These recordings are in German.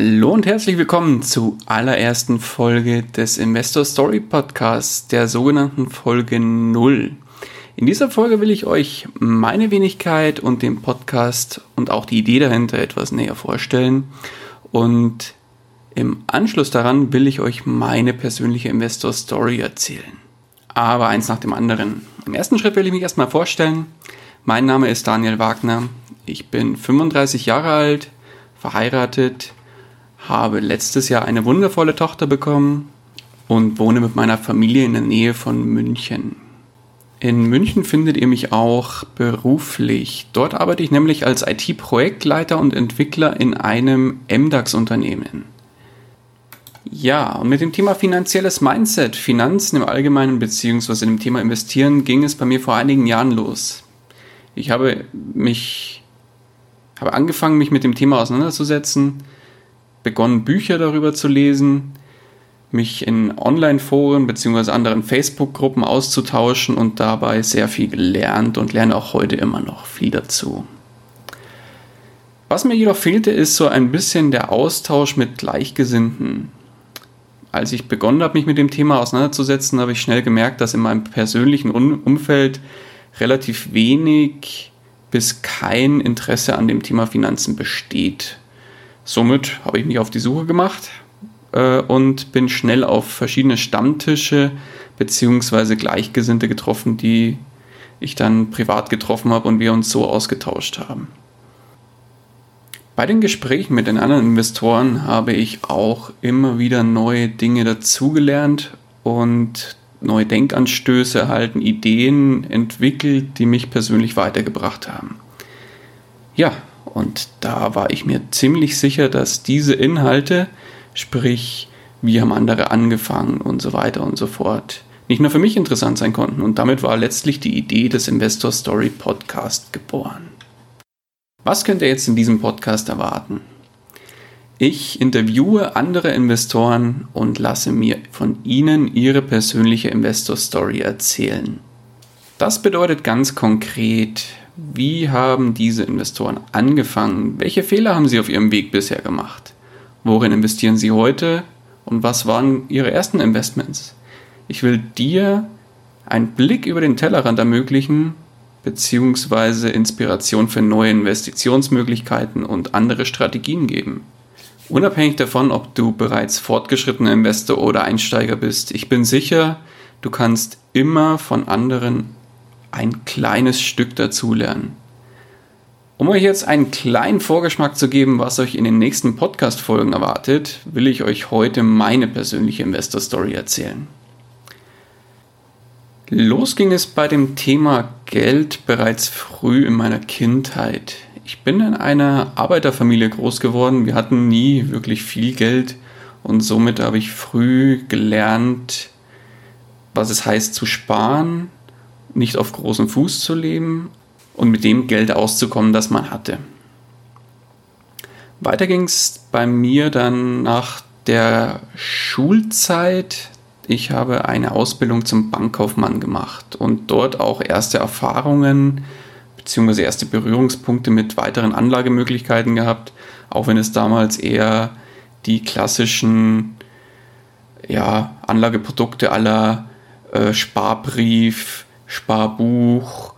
Hallo und herzlich willkommen zur allerersten Folge des Investor Story Podcasts, der sogenannten Folge 0. In dieser Folge will ich euch meine Wenigkeit und den Podcast und auch die Idee dahinter etwas näher vorstellen. Und im Anschluss daran will ich euch meine persönliche Investor Story erzählen. Aber eins nach dem anderen. Im ersten Schritt will ich mich erstmal vorstellen. Mein Name ist Daniel Wagner. Ich bin 35 Jahre alt, verheiratet, habe letztes Jahr eine wundervolle Tochter bekommen und wohne mit meiner Familie in der Nähe von München. In München findet ihr mich auch beruflich. Dort arbeite ich nämlich als IT-Projektleiter und Entwickler in einem MDAX-Unternehmen. Ja, und mit dem Thema finanzielles Mindset, Finanzen im Allgemeinen beziehungsweise dem Thema Investieren ging es bei mir vor einigen Jahren los. Ich habe mich, habe angefangen, mich mit dem Thema auseinanderzusetzen, begonnen, Bücher darüber zu lesen, mich in Online-Foren bzw. anderen Facebook-Gruppen auszutauschen und dabei sehr viel gelernt und lerne auch heute immer noch viel dazu. Was mir jedoch fehlte, ist so ein bisschen der Austausch mit Gleichgesinnten. Als ich begonnen habe, mich mit dem Thema auseinanderzusetzen, habe ich schnell gemerkt, dass in meinem persönlichen Umfeld relativ wenig bis kein Interesse an dem Thema Finanzen besteht. Somit habe ich mich auf die Suche gemacht äh, und bin schnell auf verschiedene Stammtische bzw. Gleichgesinnte getroffen, die ich dann privat getroffen habe und wir uns so ausgetauscht haben. Bei den Gesprächen mit den anderen Investoren habe ich auch immer wieder neue Dinge dazugelernt und neue Denkanstöße erhalten, Ideen entwickelt, die mich persönlich weitergebracht haben. Ja, und da war ich mir ziemlich sicher, dass diese Inhalte, sprich, wie haben andere angefangen und so weiter und so fort, nicht nur für mich interessant sein konnten. Und damit war letztlich die Idee des Investor Story Podcast geboren. Was könnt ihr jetzt in diesem Podcast erwarten? Ich interviewe andere Investoren und lasse mir von ihnen ihre persönliche Investor Story erzählen. Das bedeutet ganz konkret, wie haben diese Investoren angefangen? Welche Fehler haben sie auf ihrem Weg bisher gemacht? Worin investieren sie heute? Und was waren ihre ersten Investments? Ich will dir einen Blick über den Tellerrand ermöglichen, beziehungsweise Inspiration für neue Investitionsmöglichkeiten und andere Strategien geben. Unabhängig davon, ob du bereits fortgeschrittener Investor oder Einsteiger bist, ich bin sicher, du kannst immer von anderen ein kleines Stück dazulernen. Um euch jetzt einen kleinen Vorgeschmack zu geben, was euch in den nächsten Podcast-Folgen erwartet, will ich euch heute meine persönliche Investor Story erzählen. Los ging es bei dem Thema Geld bereits früh in meiner Kindheit. Ich bin in einer Arbeiterfamilie groß geworden. Wir hatten nie wirklich viel Geld und somit habe ich früh gelernt, was es heißt zu sparen, nicht auf großem Fuß zu leben und mit dem Geld auszukommen, das man hatte. Weiter ging es bei mir dann nach der Schulzeit. Ich habe eine Ausbildung zum Bankkaufmann gemacht und dort auch erste Erfahrungen bzw. erste Berührungspunkte mit weiteren Anlagemöglichkeiten gehabt, auch wenn es damals eher die klassischen ja, Anlageprodukte aller äh, Sparbrief, Sparbuch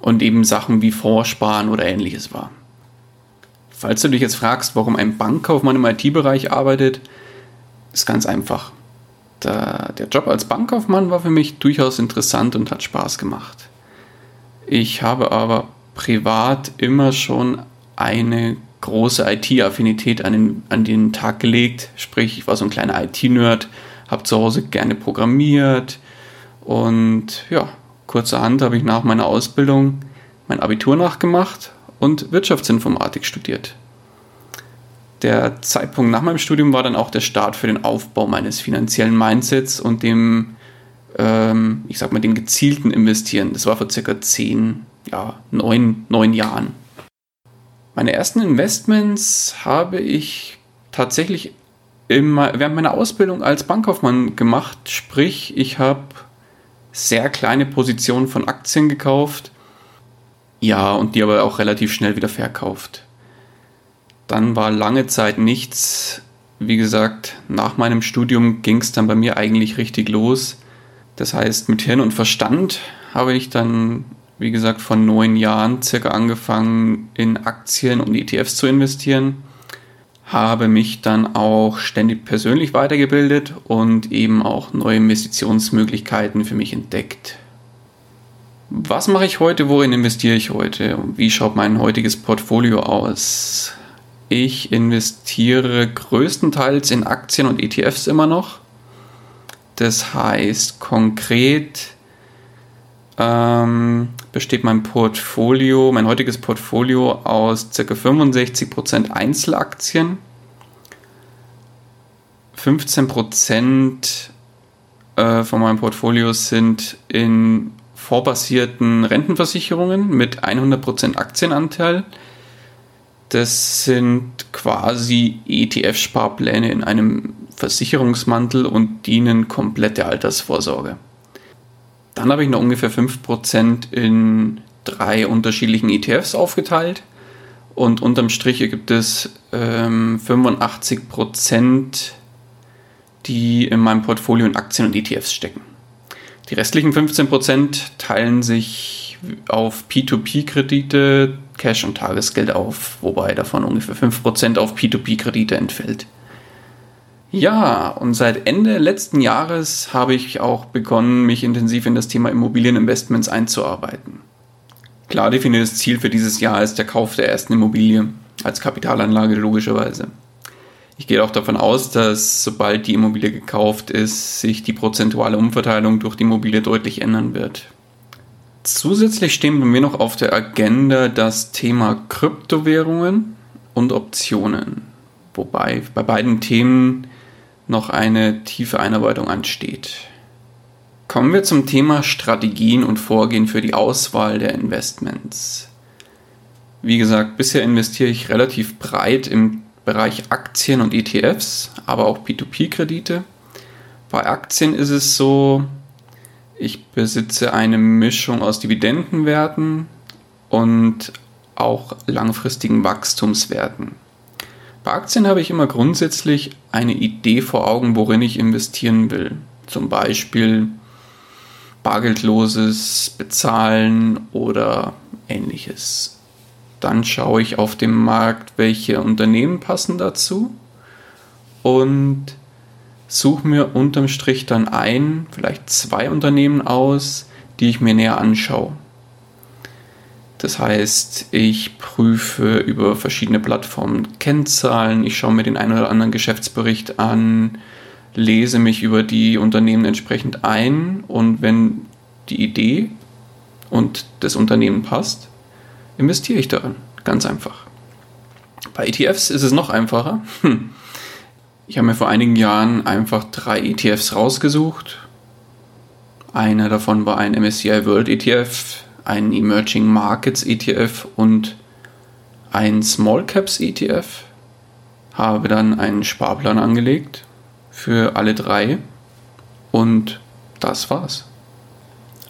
und eben Sachen wie Vorsparen oder ähnliches war. Falls du dich jetzt fragst, warum ein Bankkaufmann im IT-Bereich arbeitet, ist ganz einfach. Der, Job als Bankkaufmann war für mich durchaus interessant und hat Spaß gemacht. Ich habe aber privat immer schon eine große IT-Affinität an den, an den Tag gelegt. Sprich, ich war so ein kleiner IT-Nerd, habe zu Hause gerne programmiert und ja, Kurzerhand habe ich nach meiner Ausbildung mein Abitur nachgemacht und Wirtschaftsinformatik studiert. Der Zeitpunkt nach meinem Studium war dann auch der Start für den Aufbau meines finanziellen Mindsets und dem, ähm, ich sag mal, dem gezielten Investieren. Das war vor circa zehn, ja, neun, neun Jahren. Meine ersten Investments habe ich tatsächlich immer während meiner Ausbildung als Bankkaufmann gemacht. Sprich, ich habe sehr kleine Positionen von Aktien gekauft. Ja, und die aber auch relativ schnell wieder verkauft. Dann war lange Zeit nichts. Wie gesagt, nach meinem Studium ging es dann bei mir eigentlich richtig los. Das heißt, mit Hirn und Verstand habe ich dann wie gesagt, vor neun Jahren circa angefangen, in Aktien und ETFs zu investieren. Habe mich dann auch ständig persönlich weitergebildet und eben auch neue Investitionsmöglichkeiten für mich entdeckt. Was mache ich heute? Worin investiere ich heute? Wie schaut mein heutiges Portfolio aus? Ich investiere größtenteils in Aktien und ETFs immer noch. Das heißt konkret ähm, besteht mein Portfolio, mein heutiges Portfolio aus ca. 65% Einzelaktien, 15% äh, von meinem Portfolio sind in vorbasierten Rentenversicherungen mit 100% Aktienanteil. Das sind quasi ETF-Sparpläne in einem Versicherungsmantel und dienen komplett der Altersvorsorge. Dann habe ich noch ungefähr 5% in drei unterschiedlichen ETFs aufgeteilt. Und unterm Strich gibt es ähm, 85%, die in meinem Portfolio in Aktien und ETFs stecken. Die restlichen 15% teilen sich auf P2P-Kredite, Cash und Tagesgeld auf, wobei davon ungefähr 5% auf P2P-Kredite entfällt. Ja, und seit Ende letzten Jahres habe ich auch begonnen, mich intensiv in das Thema Immobilieninvestments einzuarbeiten. Klar definiertes Ziel für dieses Jahr ist der Kauf der ersten Immobilie als Kapitalanlage logischerweise. Ich gehe auch davon aus, dass sobald die Immobilie gekauft ist, sich die prozentuale Umverteilung durch die Immobilie deutlich ändern wird. Zusätzlich stehen bei mir noch auf der Agenda das Thema Kryptowährungen und Optionen. Wobei bei beiden Themen noch eine tiefe Einarbeitung ansteht. Kommen wir zum Thema Strategien und Vorgehen für die Auswahl der Investments. Wie gesagt, bisher investiere ich relativ breit im Bereich Aktien und ETFs, aber auch P2P-Kredite. Bei Aktien ist es so, ich besitze eine Mischung aus Dividendenwerten und auch langfristigen Wachstumswerten. Bei Aktien habe ich immer grundsätzlich eine Idee vor Augen, worin ich investieren will. Zum Beispiel bargeldloses Bezahlen oder ähnliches. Dann schaue ich auf dem Markt, welche Unternehmen passen dazu und suche mir unterm Strich dann ein, vielleicht zwei Unternehmen aus, die ich mir näher anschaue. Das heißt, ich prüfe über verschiedene Plattformen Kennzahlen, ich schaue mir den einen oder anderen Geschäftsbericht an, lese mich über die Unternehmen entsprechend ein und wenn die Idee und das Unternehmen passt, investiere ich darin. Ganz einfach. Bei ETFs ist es noch einfacher. Hm. Ich habe mir vor einigen Jahren einfach drei ETFs rausgesucht. Einer davon war ein MSCI World ETF, einen Emerging Markets ETF und ein Small Caps ETF. Habe dann einen Sparplan angelegt für alle drei und das war's.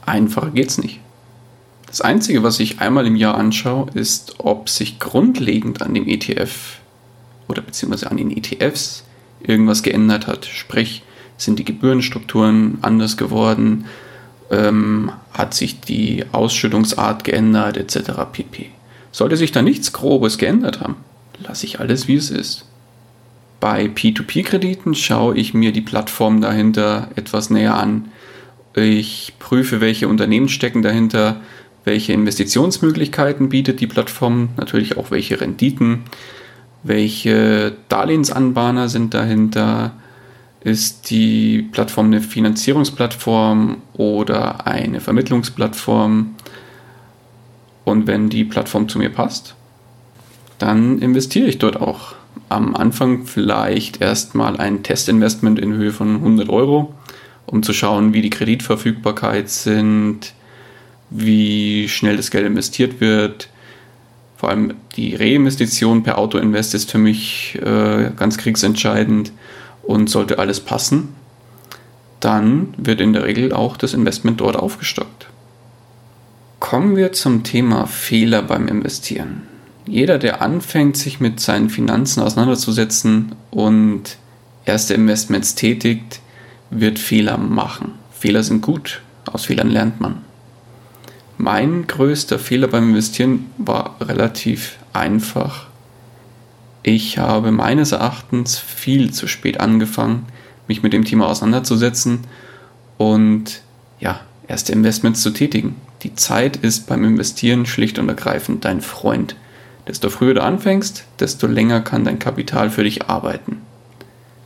Einfacher geht's nicht. Das Einzige, was ich einmal im Jahr anschaue, ist, ob sich grundlegend an dem ETF oder beziehungsweise an den ETFs irgendwas geändert hat. Sprich, sind die Gebührenstrukturen anders geworden? Ähm, hat sich die Ausschüttungsart geändert etc. pp. Sollte sich da nichts Grobes geändert haben, lasse ich alles wie es ist. Bei P2P-Krediten schaue ich mir die Plattform dahinter etwas näher an. Ich prüfe, welche Unternehmen stecken dahinter, welche Investitionsmöglichkeiten bietet die Plattform, natürlich auch welche Renditen, welche Darlehensanbahner sind dahinter, ist die Plattform eine Finanzierungsplattform oder eine Vermittlungsplattform? Und wenn die Plattform zu mir passt, dann investiere ich dort auch. am Anfang vielleicht erstmal ein Testinvestment in Höhe von 100 Euro, um zu schauen, wie die Kreditverfügbarkeit sind, wie schnell das Geld investiert wird. Vor allem die Reinvestition per Autoinvest ist für mich äh, ganz kriegsentscheidend und sollte alles passen, dann wird in der Regel auch das Investment dort aufgestockt. Kommen wir zum Thema Fehler beim Investieren. Jeder, der anfängt, sich mit seinen Finanzen auseinanderzusetzen und erste Investments tätigt, wird Fehler machen. Fehler sind gut, aus Fehlern lernt man. Mein größter Fehler beim Investieren war relativ einfach. Ich habe meines Erachtens viel zu spät angefangen, mich mit dem Thema auseinanderzusetzen und ja, erste Investments zu tätigen. Die Zeit ist beim Investieren schlicht und ergreifend dein Freund. Desto früher du anfängst, desto länger kann dein Kapital für dich arbeiten.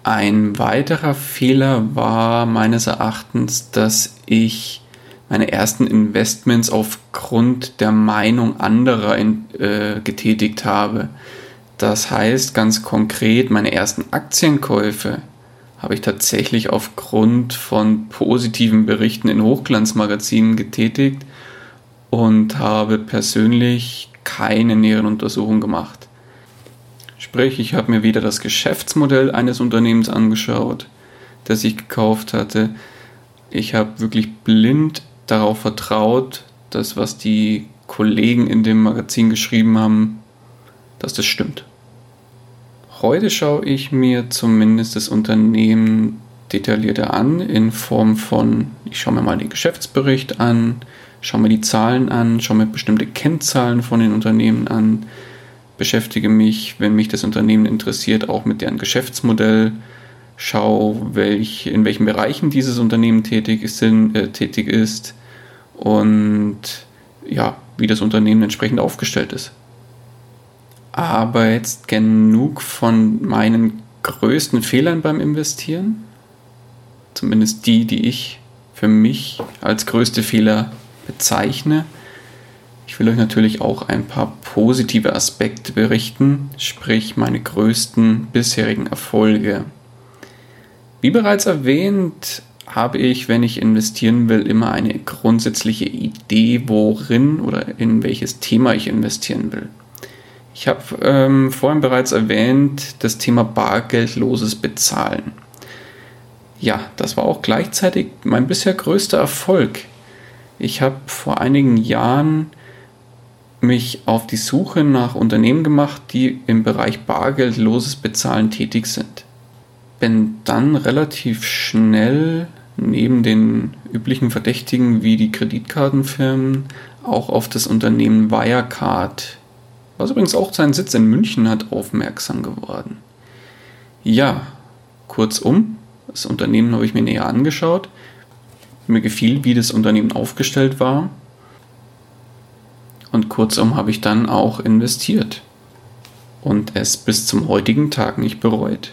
Ein weiterer Fehler war meines Erachtens, dass ich meine ersten Investments aufgrund der Meinung anderer in, äh, getätigt habe. Das heißt ganz konkret, meine ersten Aktienkäufe habe ich tatsächlich aufgrund von positiven Berichten in Hochglanzmagazinen getätigt und habe persönlich keine näheren Untersuchungen gemacht. Sprich, ich habe mir weder das Geschäftsmodell eines Unternehmens angeschaut, das ich gekauft hatte. Ich habe wirklich blind darauf vertraut, dass was die Kollegen in dem Magazin geschrieben haben, dass das stimmt. Heute schaue ich mir zumindest das Unternehmen detaillierter an in Form von, ich schaue mir mal den Geschäftsbericht an, schaue mir die Zahlen an, schaue mir bestimmte Kennzahlen von den Unternehmen an, beschäftige mich, wenn mich das Unternehmen interessiert, auch mit deren Geschäftsmodell, schaue, welch, in welchen Bereichen dieses Unternehmen tätig ist, äh, tätig ist und ja, wie das Unternehmen entsprechend aufgestellt ist. Aber jetzt genug von meinen größten Fehlern beim Investieren. Zumindest die, die ich für mich als größte Fehler bezeichne. Ich will euch natürlich auch ein paar positive Aspekte berichten, sprich meine größten bisherigen Erfolge. Wie bereits erwähnt, habe ich, wenn ich investieren will, immer eine grundsätzliche Idee, worin oder in welches Thema ich investieren will. Ich habe ähm, vorhin bereits erwähnt, das Thema bargeldloses Bezahlen. Ja, das war auch gleichzeitig mein bisher größter Erfolg. Ich habe vor einigen Jahren mich auf die Suche nach Unternehmen gemacht, die im Bereich bargeldloses Bezahlen tätig sind. Bin dann relativ schnell neben den üblichen Verdächtigen wie die Kreditkartenfirmen auch auf das Unternehmen Wirecard, was übrigens auch seinen Sitz in München hat, aufmerksam geworden. Ja, kurzum, das Unternehmen habe ich mir näher angeschaut, mir gefiel, wie das Unternehmen aufgestellt war. Und kurzum habe ich dann auch investiert und es bis zum heutigen Tag nicht bereut.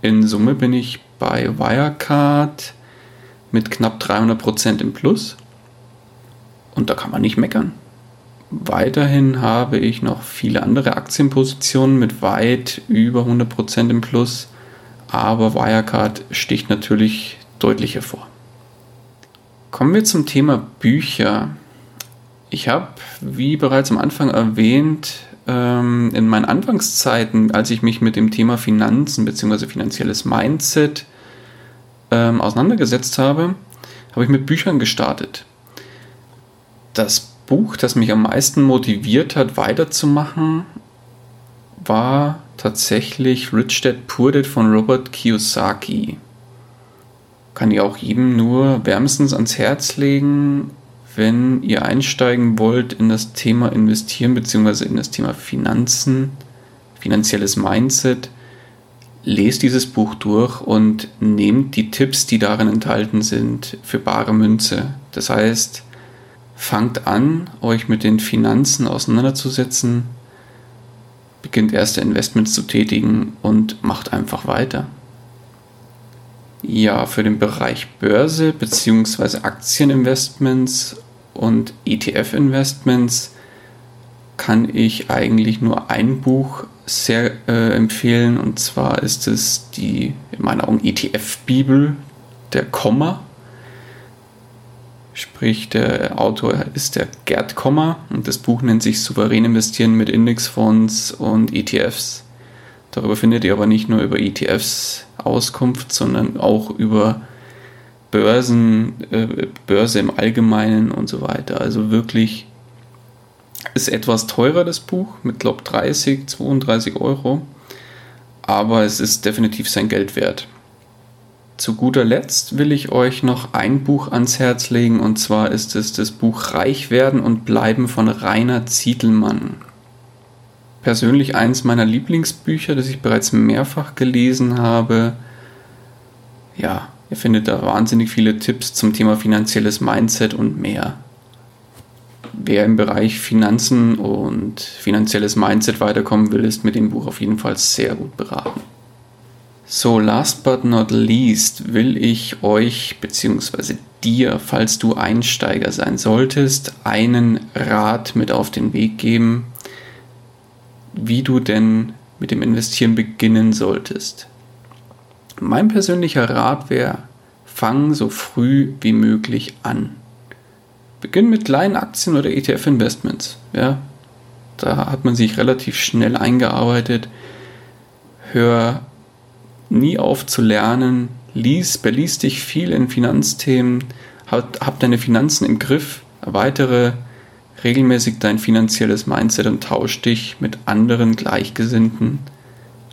In Summe bin ich bei Wirecard mit knapp 300% im Plus und da kann man nicht meckern. Weiterhin habe ich noch viele andere Aktienpositionen mit weit über 100% im Plus, aber Wirecard sticht natürlich deutlich hervor. Kommen wir zum Thema Bücher. Ich habe, wie bereits am Anfang erwähnt, ähm, in meinen Anfangszeiten, als ich mich mit dem Thema Finanzen bzw. finanzielles Mindset ähm, auseinandergesetzt habe, habe ich mit Büchern gestartet. Das Buch, das mich am meisten motiviert hat, weiterzumachen, war tatsächlich Rich Dad Poor Dad von Robert Kiyosaki kann ich auch jedem nur wärmstens ans Herz legen, wenn ihr einsteigen wollt in das Thema Investieren bzw. in das Thema Finanzen, finanzielles Mindset, lest dieses Buch durch und nehmt die Tipps, die darin enthalten sind, für bare Münze. Das heißt, fangt an, euch mit den Finanzen auseinanderzusetzen, beginnt erste Investments zu tätigen und macht einfach weiter. Ja, für den Bereich Börse bzw. Aktieninvestments und ETF-Investments kann ich eigentlich nur ein Buch sehr äh, empfehlen und zwar ist es die in meiner Augen ETF-Bibel der Komma. Sprich, der Autor ist der Gerd Komma und das Buch nennt sich Souverän investieren mit Indexfonds und ETFs. Darüber findet ihr aber nicht nur über ETFs Auskunft, sondern auch über Börsen, äh, Börse im Allgemeinen und so weiter. Also wirklich ist etwas teurer, das Buch, mit glaube 30, 32 Euro. Aber es ist definitiv sein Geld wert. Zu guter Letzt will ich euch noch ein Buch ans Herz legen und zwar ist es das Buch Reich werden und bleiben von Rainer Zietelmann. Persönlich eins meiner Lieblingsbücher, das ich bereits mehrfach gelesen habe. Ja, ihr findet da wahnsinnig viele Tipps zum Thema finanzielles Mindset und mehr wer im Bereich Finanzen und finanzielles Mindset weiterkommen will, ist mit dem Buch auf jeden Fall sehr gut beraten. So, last but not least will ich euch bzw. dir, falls du Einsteiger sein solltest, einen Rat mit auf den Weg geben, wie du denn mit dem Investieren beginnen solltest. Mein persönlicher Rat wäre, fang so früh wie möglich an. Beginn mit kleinen Aktien oder ETF-Investments. Ja, da hat man sich relativ schnell eingearbeitet. Hör nie auf zu lernen. Lies, beließ dich viel in Finanzthemen. Hab, hab deine Finanzen im Griff. Erweitere regelmäßig dein finanzielles Mindset und tausch dich mit anderen Gleichgesinnten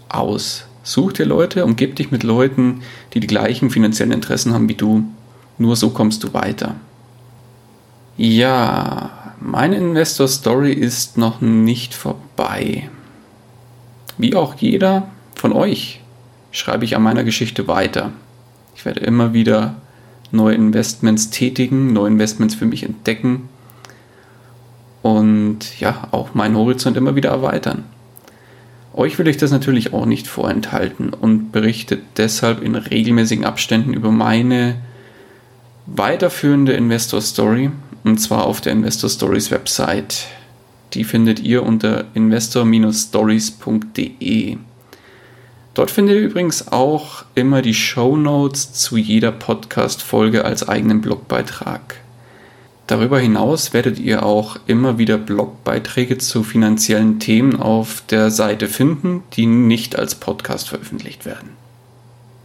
aus. Such dir Leute, umgib dich mit Leuten, die die gleichen finanziellen Interessen haben wie du. Nur so kommst du weiter. Ja, meine Investor Story ist noch nicht vorbei. Wie auch jeder von euch schreibe ich an meiner Geschichte weiter. Ich werde immer wieder neue Investments tätigen, neue Investments für mich entdecken und ja, auch meinen Horizont immer wieder erweitern. Euch will ich das natürlich auch nicht vorenthalten und berichte deshalb in regelmäßigen Abständen über meine weiterführende Investor Story und zwar auf der Investor Stories Website. Die findet ihr unter investor-stories.de. Dort findet ihr übrigens auch immer die Show Notes zu jeder Podcast-Folge als eigenen Blogbeitrag. Darüber hinaus werdet ihr auch immer wieder Blogbeiträge zu finanziellen Themen auf der Seite finden, die nicht als Podcast veröffentlicht werden.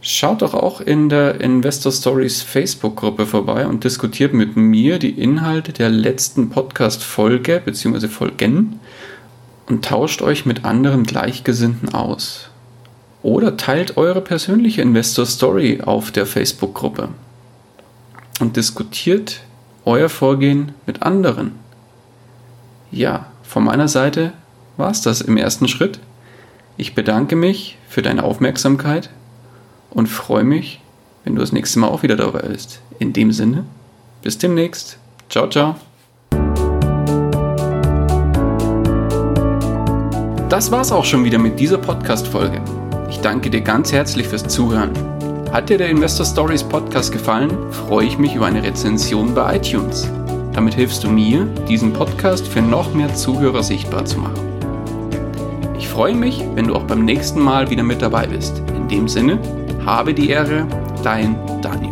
Schaut doch auch in der Investor Stories Facebook-Gruppe vorbei und diskutiert mit mir die Inhalte der letzten Podcast-Folge bzw. Folgen und tauscht euch mit anderen Gleichgesinnten aus. Oder teilt eure persönliche Investor Story auf der Facebook-Gruppe und diskutiert euer Vorgehen mit anderen. Ja, von meiner Seite war es das im ersten Schritt. Ich bedanke mich für deine Aufmerksamkeit und freue mich, wenn du das nächste Mal auch wieder dabei bist. In dem Sinne, bis demnächst. Ciao, ciao. Das war's auch schon wieder mit dieser Podcast-Folge. Ich danke dir ganz herzlich fürs Zuhören. Hat dir der Investor Stories Podcast gefallen, freue ich mich über eine Rezension bei iTunes. Damit hilfst du mir, diesen Podcast für noch mehr Zuhörer sichtbar zu machen. Ich freue mich, wenn du auch beim nächsten Mal wieder mit dabei bist. In dem Sinne, habe die Ehre, dein Daniel.